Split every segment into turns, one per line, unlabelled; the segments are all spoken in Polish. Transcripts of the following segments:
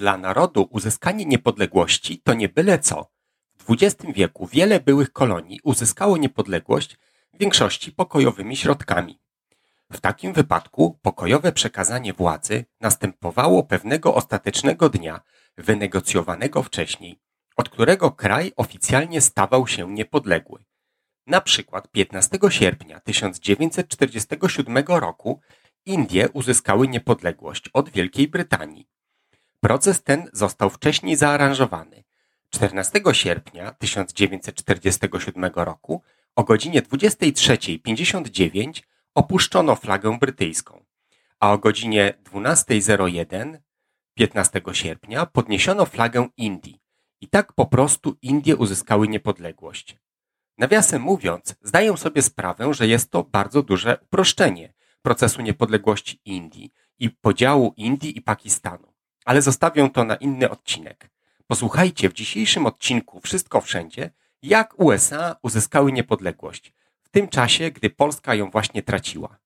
dla narodu uzyskanie niepodległości to nie byle co. W XX wieku wiele byłych kolonii uzyskało niepodległość w większości pokojowymi środkami. W takim wypadku pokojowe przekazanie władzy następowało pewnego ostatecznego dnia, wynegocjowanego wcześniej, od którego kraj oficjalnie stawał się niepodległy. Na przykład 15 sierpnia 1947 roku Indie uzyskały niepodległość od Wielkiej Brytanii. Proces ten został wcześniej zaaranżowany. 14 sierpnia 1947 roku o godzinie 23.59 opuszczono flagę brytyjską, a o godzinie 12.01 15 sierpnia podniesiono flagę Indii i tak po prostu Indie uzyskały niepodległość. Nawiasem mówiąc, zdaję sobie sprawę, że jest to bardzo duże uproszczenie procesu niepodległości Indii i podziału Indii i Pakistanu, ale zostawię to na inny odcinek. Posłuchajcie w dzisiejszym odcinku Wszystko Wszędzie, jak USA uzyskały niepodległość w tym czasie, gdy Polska ją właśnie traciła.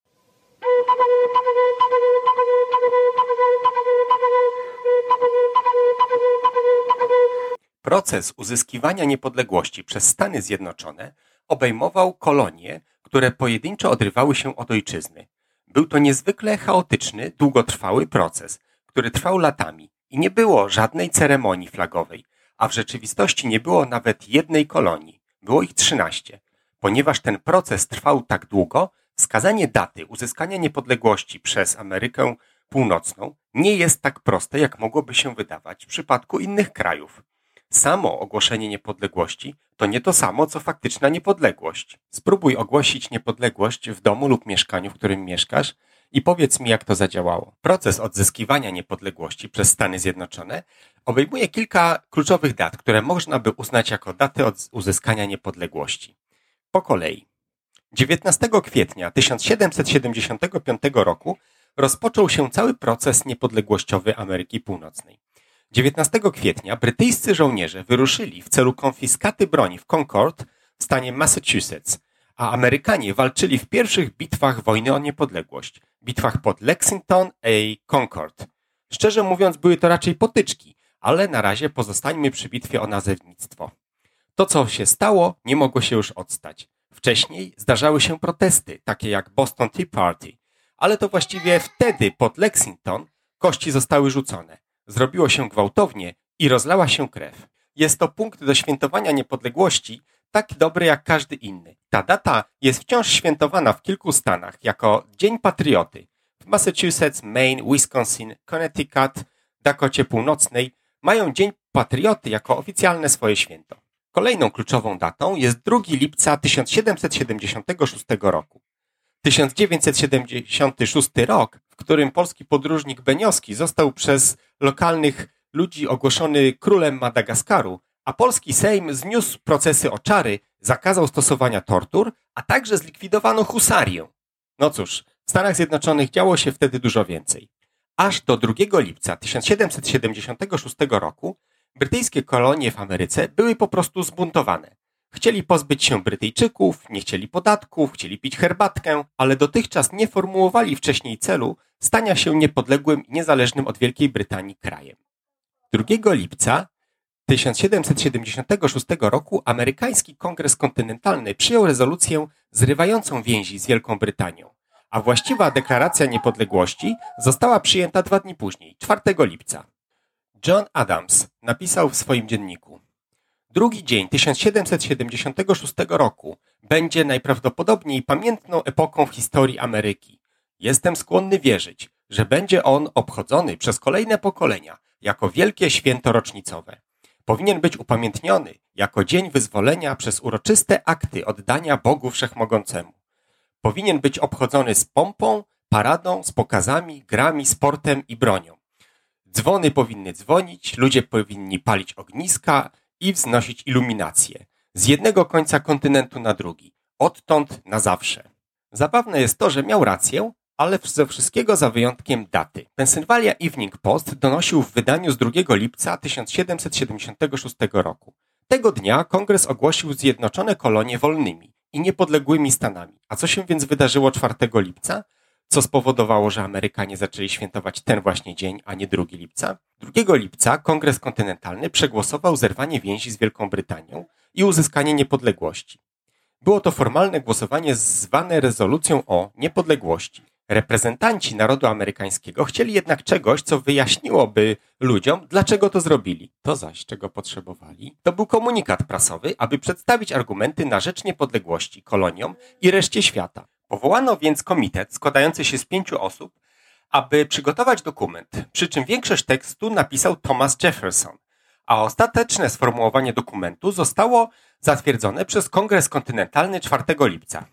Proces uzyskiwania niepodległości przez Stany Zjednoczone obejmował kolonie, które pojedynczo odrywały się od ojczyzny. Był to niezwykle chaotyczny, długotrwały proces, który trwał latami i nie było żadnej ceremonii flagowej, a w rzeczywistości nie było nawet jednej kolonii. Było ich trzynaście. Ponieważ ten proces trwał tak długo, wskazanie daty uzyskania niepodległości przez Amerykę Północną nie jest tak proste, jak mogłoby się wydawać w przypadku innych krajów. Samo ogłoszenie niepodległości to nie to samo, co faktyczna niepodległość. Spróbuj ogłosić niepodległość w domu lub mieszkaniu, w którym mieszkasz i powiedz mi, jak to zadziałało. Proces odzyskiwania niepodległości przez Stany Zjednoczone obejmuje kilka kluczowych dat, które można by uznać jako daty od uzyskania niepodległości. Po kolei. 19 kwietnia 1775 roku rozpoczął się cały proces niepodległościowy Ameryki Północnej. 19 kwietnia brytyjscy żołnierze wyruszyli w celu konfiskaty broni w Concord w stanie Massachusetts, a Amerykanie walczyli w pierwszych bitwach wojny o niepodległość, bitwach pod Lexington i Concord. Szczerze mówiąc, były to raczej potyczki, ale na razie pozostańmy przy bitwie o nazewnictwo. To, co się stało, nie mogło się już odstać. Wcześniej zdarzały się protesty, takie jak Boston Tea Party, ale to właściwie wtedy pod Lexington kości zostały rzucone. Zrobiło się gwałtownie i rozlała się krew. Jest to punkt do świętowania niepodległości, tak dobry jak każdy inny. Ta data jest wciąż świętowana w kilku stanach jako Dzień Patrioty. W Massachusetts, Maine, Wisconsin, Connecticut, Dakocie Północnej mają Dzień Patrioty jako oficjalne swoje święto. Kolejną kluczową datą jest 2 lipca 1776 roku. 1976 rok, w którym polski podróżnik Beniowski został przez lokalnych ludzi ogłoszony królem Madagaskaru, a polski Sejm zniósł procesy o czary, zakazał stosowania tortur, a także zlikwidowano husarię. No cóż, w Stanach Zjednoczonych działo się wtedy dużo więcej. Aż do 2 lipca 1776 roku brytyjskie kolonie w Ameryce były po prostu zbuntowane. Chcieli pozbyć się Brytyjczyków, nie chcieli podatków, chcieli pić herbatkę, ale dotychczas nie formułowali wcześniej celu stania się niepodległym i niezależnym od Wielkiej Brytanii krajem. 2 lipca 1776 roku amerykański Kongres Kontynentalny przyjął rezolucję zrywającą więzi z Wielką Brytanią, a właściwa deklaracja niepodległości została przyjęta dwa dni później, 4 lipca. John Adams napisał w swoim dzienniku Drugi dzień 1776 roku będzie najprawdopodobniej pamiętną epoką w historii Ameryki. Jestem skłonny wierzyć, że będzie on obchodzony przez kolejne pokolenia jako wielkie święto rocznicowe. Powinien być upamiętniony jako dzień wyzwolenia przez uroczyste akty oddania Bogu Wszechmogącemu. Powinien być obchodzony z pompą, paradą, z pokazami, grami, sportem i bronią. Dzwony powinny dzwonić, ludzie powinni palić ogniska i wznosić iluminację. Z jednego końca kontynentu na drugi. Odtąd na zawsze. Zabawne jest to, że miał rację, ale ze wszystkiego za wyjątkiem daty. Pennsylvania Evening Post donosił w wydaniu z 2 lipca 1776 roku. Tego dnia kongres ogłosił Zjednoczone Kolonie wolnymi i niepodległymi Stanami. A co się więc wydarzyło 4 lipca? co spowodowało, że Amerykanie zaczęli świętować ten właśnie dzień, a nie 2 lipca. 2 lipca Kongres Kontynentalny przegłosował zerwanie więzi z Wielką Brytanią i uzyskanie niepodległości. Było to formalne głosowanie zwane rezolucją o niepodległości. Reprezentanci narodu amerykańskiego chcieli jednak czegoś, co wyjaśniłoby ludziom, dlaczego to zrobili. To zaś, czego potrzebowali, to był komunikat prasowy, aby przedstawić argumenty na rzecz niepodległości koloniom i reszcie świata. Powołano więc komitet składający się z pięciu osób, aby przygotować dokument, przy czym większość tekstu napisał Thomas Jefferson, a ostateczne sformułowanie dokumentu zostało zatwierdzone przez Kongres Kontynentalny 4 lipca.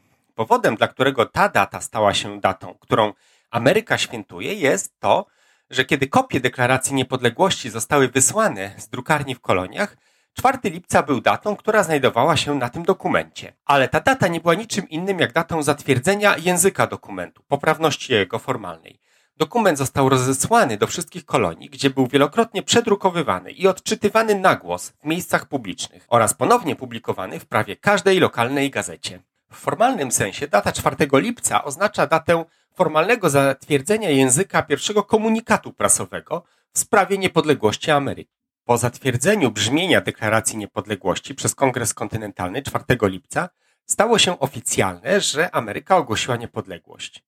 Powodem, dla którego ta data stała się datą, którą Ameryka świętuje, jest to, że kiedy kopie deklaracji niepodległości zostały wysłane z drukarni w koloniach, 4 lipca był datą, która znajdowała się na tym dokumencie. Ale ta data nie była niczym innym jak datą zatwierdzenia języka dokumentu, poprawności jego formalnej. Dokument został rozesłany do wszystkich kolonii, gdzie był wielokrotnie przedrukowywany i odczytywany na głos w miejscach publicznych oraz ponownie publikowany w prawie każdej lokalnej gazecie. W formalnym sensie data 4 lipca oznacza datę formalnego zatwierdzenia języka pierwszego komunikatu prasowego w sprawie niepodległości Ameryki. Po zatwierdzeniu brzmienia Deklaracji Niepodległości przez Kongres Kontynentalny 4 lipca stało się oficjalne, że Ameryka ogłosiła niepodległość.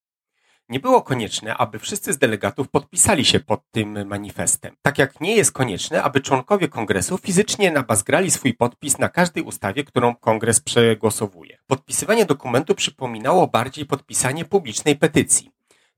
Nie było konieczne, aby wszyscy z delegatów podpisali się pod tym manifestem. Tak jak nie jest konieczne, aby członkowie kongresu fizycznie nabazgrali swój podpis na każdej ustawie, którą kongres przegłosowuje. Podpisywanie dokumentu przypominało bardziej podpisanie publicznej petycji.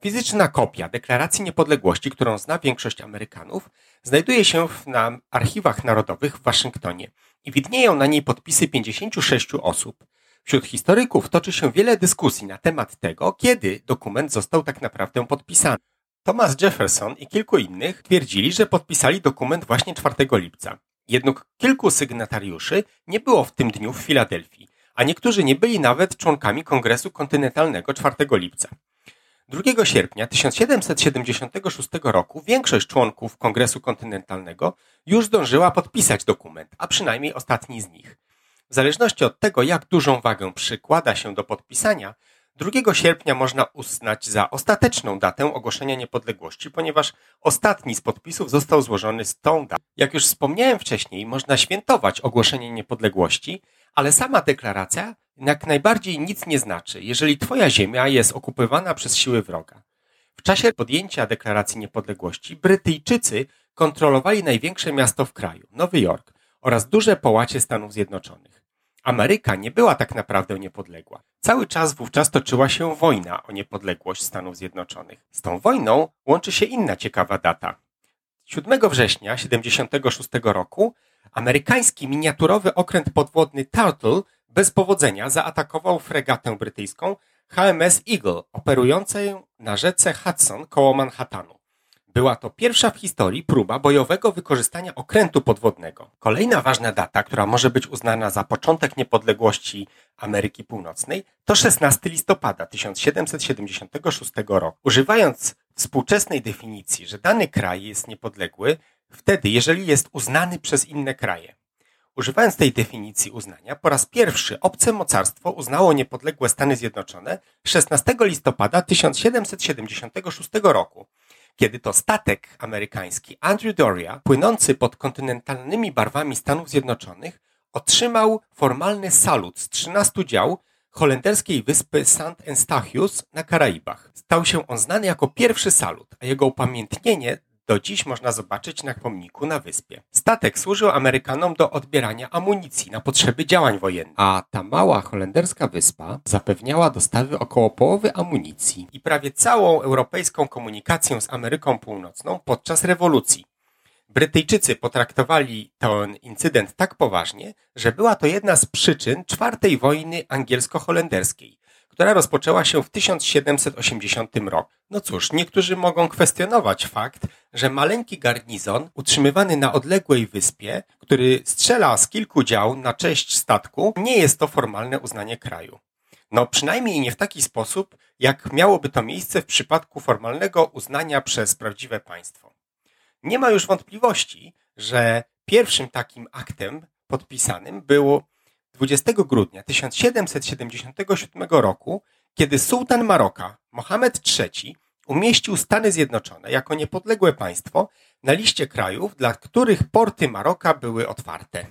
Fizyczna kopia Deklaracji Niepodległości, którą zna większość Amerykanów, znajduje się w na archiwach narodowych w Waszyngtonie i widnieją na niej podpisy 56 osób. Wśród historyków toczy się wiele dyskusji na temat tego, kiedy dokument został tak naprawdę podpisany. Thomas Jefferson i kilku innych twierdzili, że podpisali dokument właśnie 4 lipca. Jednak kilku sygnatariuszy nie było w tym dniu w Filadelfii, a niektórzy nie byli nawet członkami Kongresu Kontynentalnego 4 lipca. 2 sierpnia 1776 roku większość członków Kongresu Kontynentalnego już zdążyła podpisać dokument, a przynajmniej ostatni z nich. W zależności od tego, jak dużą wagę przykłada się do podpisania, 2 sierpnia można uznać za ostateczną datę ogłoszenia niepodległości, ponieważ ostatni z podpisów został złożony z tą datą. Jak już wspomniałem wcześniej, można świętować ogłoszenie niepodległości, ale sama deklaracja jak najbardziej nic nie znaczy, jeżeli twoja ziemia jest okupowana przez siły wroga. W czasie podjęcia deklaracji niepodległości Brytyjczycy kontrolowali największe miasto w kraju, Nowy Jork, oraz duże połacie Stanów Zjednoczonych. Ameryka nie była tak naprawdę niepodległa. Cały czas wówczas toczyła się wojna o niepodległość Stanów Zjednoczonych. Z tą wojną łączy się inna ciekawa data. 7 września 1976 roku amerykański miniaturowy okręt podwodny Turtle bez powodzenia zaatakował fregatę brytyjską HMS Eagle, operującą na rzece Hudson koło Manhattanu. Była to pierwsza w historii próba bojowego wykorzystania okrętu podwodnego. Kolejna ważna data, która może być uznana za początek niepodległości Ameryki Północnej, to 16 listopada 1776 roku. Używając współczesnej definicji, że dany kraj jest niepodległy, wtedy, jeżeli jest uznany przez inne kraje. Używając tej definicji uznania, po raz pierwszy obce mocarstwo uznało niepodległe Stany Zjednoczone 16 listopada 1776 roku, kiedy to statek amerykański Andrew Doria, płynący pod kontynentalnymi barwami Stanów Zjednoczonych, otrzymał formalny salut z 13 dział holenderskiej wyspy St. Eustatius na Karaibach. Stał się on znany jako pierwszy salut, a jego upamiętnienie do dziś można zobaczyć na pomniku na wyspie. Statek służył Amerykanom do odbierania amunicji na potrzeby działań wojennych, a ta mała holenderska wyspa zapewniała dostawy około połowy amunicji i prawie całą europejską komunikację z Ameryką Północną podczas rewolucji. Brytyjczycy potraktowali ten incydent tak poważnie, że była to jedna z przyczyn czwartej wojny angielsko-holenderskiej, która rozpoczęła się w 1780 roku. No cóż, niektórzy mogą kwestionować fakt, że maleńki garnizon utrzymywany na odległej wyspie, który strzela z kilku dział na cześć statku, nie jest to formalne uznanie kraju. No przynajmniej nie w taki sposób, jak miałoby to miejsce w przypadku formalnego uznania przez prawdziwe państwo. Nie ma już wątpliwości, że pierwszym takim aktem podpisanym było 20 grudnia 1777 roku, Kiedy sułtan Maroka, Mohamed III, umieścił Stany Zjednoczone jako niepodległe państwo na liście krajów, dla których porty Maroka były otwarte.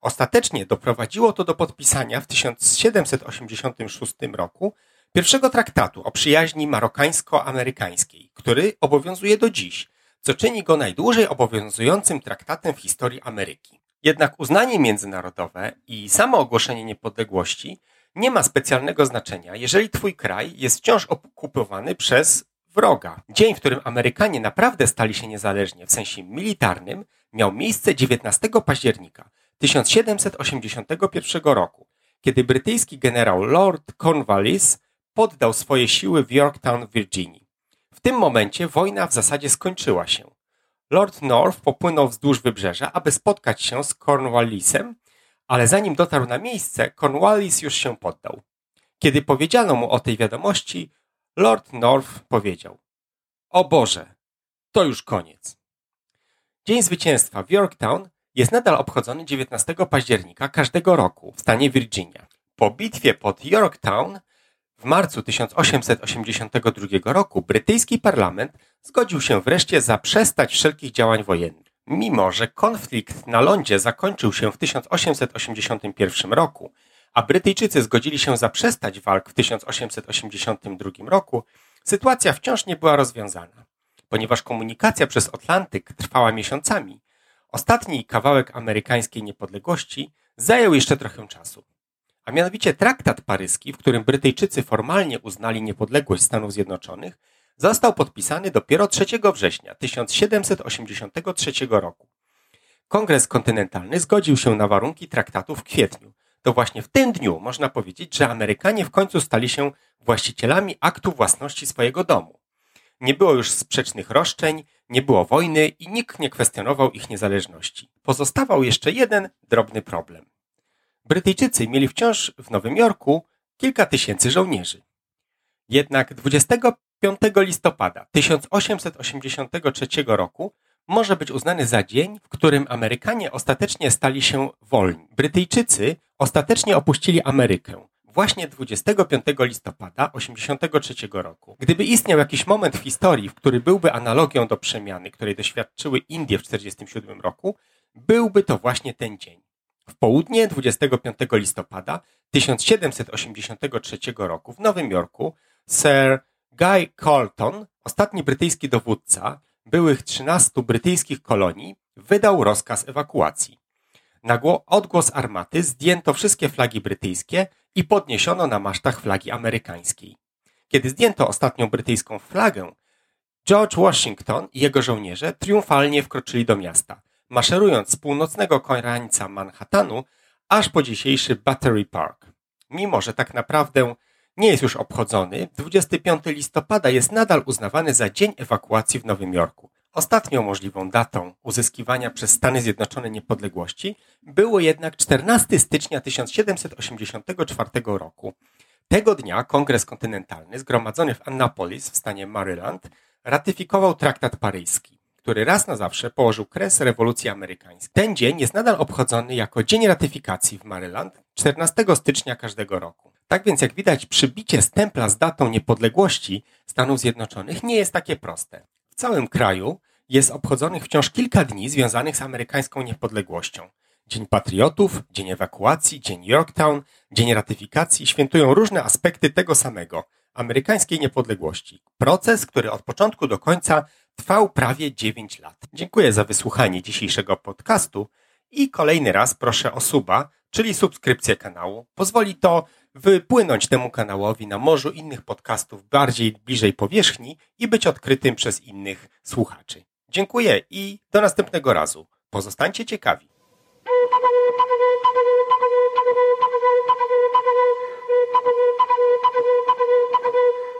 Ostatecznie doprowadziło to do podpisania w 1786 roku pierwszego traktatu o przyjaźni marokańsko-amerykańskiej, który obowiązuje do dziś, co czyni go najdłużej obowiązującym traktatem w historii Ameryki. Jednak uznanie międzynarodowe i samo ogłoszenie niepodległości nie ma specjalnego znaczenia, jeżeli twój kraj jest wciąż okupowany przez wroga. Dzień, w którym Amerykanie naprawdę stali się niezależni w sensie militarnym, miał miejsce 19 października 1781 roku, kiedy brytyjski generał Lord Cornwallis poddał swoje siły w Yorktown w Virginii. W tym momencie wojna w zasadzie skończyła się. Lord North popłynął wzdłuż wybrzeża, aby spotkać się z Cornwallisem, ale zanim dotarł na miejsce, Cornwallis już się poddał. Kiedy powiedziano mu o tej wiadomości, Lord North powiedział: O Boże, to już koniec. Dzień zwycięstwa w Yorktown jest nadal obchodzony 19 października każdego roku w stanie Virginia. Po bitwie pod Yorktown w marcu 1882 roku brytyjski parlament zgodził się wreszcie zaprzestać wszelkich działań wojennych. Mimo, że konflikt na lądzie zakończył się w 1881 roku, a Brytyjczycy zgodzili się zaprzestać walk w 1882 roku, sytuacja wciąż nie była rozwiązana. Ponieważ komunikacja przez Atlantyk trwała miesiącami, ostatni kawałek amerykańskiej niepodległości zajął jeszcze trochę czasu a mianowicie traktat paryski, w którym Brytyjczycy formalnie uznali niepodległość Stanów Zjednoczonych, został podpisany dopiero 3 września 1783 roku. Kongres Kontynentalny zgodził się na warunki traktatu w kwietniu. To właśnie w tym dniu można powiedzieć, że Amerykanie w końcu stali się właścicielami aktu własności swojego domu. Nie było już sprzecznych roszczeń, nie było wojny i nikt nie kwestionował ich niezależności. Pozostawał jeszcze jeden drobny problem. Brytyjczycy mieli wciąż w Nowym Jorku kilka tysięcy żołnierzy. Jednak 25 listopada 1883 roku może być uznany za dzień, w którym Amerykanie ostatecznie stali się wolni. Brytyjczycy ostatecznie opuścili Amerykę właśnie 25 listopada 1983 roku. Gdyby istniał jakiś moment w historii, w który byłby analogią do przemiany, której doświadczyły Indie w 1947 roku, byłby to właśnie ten dzień. W południe 25 listopada 1783 roku w Nowym Jorku Sir Guy Colton, ostatni brytyjski dowódca byłych 13 brytyjskich kolonii, wydał rozkaz ewakuacji. Na odgłos armaty zdjęto wszystkie flagi brytyjskie i podniesiono na masztach flagi amerykańskiej. Kiedy zdjęto ostatnią brytyjską flagę, George Washington i jego żołnierze triumfalnie wkroczyli do miasta, maszerując z północnego końca Manhattanu aż po dzisiejszy Battery Park. Mimo, że tak naprawdę nie jest już obchodzony, 25 listopada jest nadal uznawany za dzień ewakuacji w Nowym Jorku. Ostatnią możliwą datą uzyskiwania przez Stany Zjednoczone niepodległości było jednak 14 stycznia 1784 roku. Tego dnia Kongres Kontynentalny zgromadzony w Annapolis w stanie Maryland ratyfikował traktat paryski który raz na zawsze położył kres rewolucji amerykańskiej. Ten dzień jest nadal obchodzony jako Dzień Ratyfikacji w Maryland 14 stycznia każdego roku. Tak więc jak widać przybicie stempla z datą niepodległości Stanów Zjednoczonych nie jest takie proste. W całym kraju jest obchodzonych wciąż kilka dni związanych z amerykańską niepodległością. Dzień Patriotów, Dzień Ewakuacji, Dzień Yorktown, Dzień Ratyfikacji świętują różne aspekty tego samego amerykańskiej niepodległości. Proces, który od początku do końca trwał prawie 9 lat. Dziękuję za wysłuchanie dzisiejszego podcastu i kolejny raz proszę o suba, czyli subskrypcję kanału. Pozwoli to wypłynąć temu kanałowi na morzu innych podcastów bardziej bliżej powierzchni i być odkrytym przez innych słuchaczy. Dziękuję i do następnego razu. Pozostańcie ciekawi. Thank you.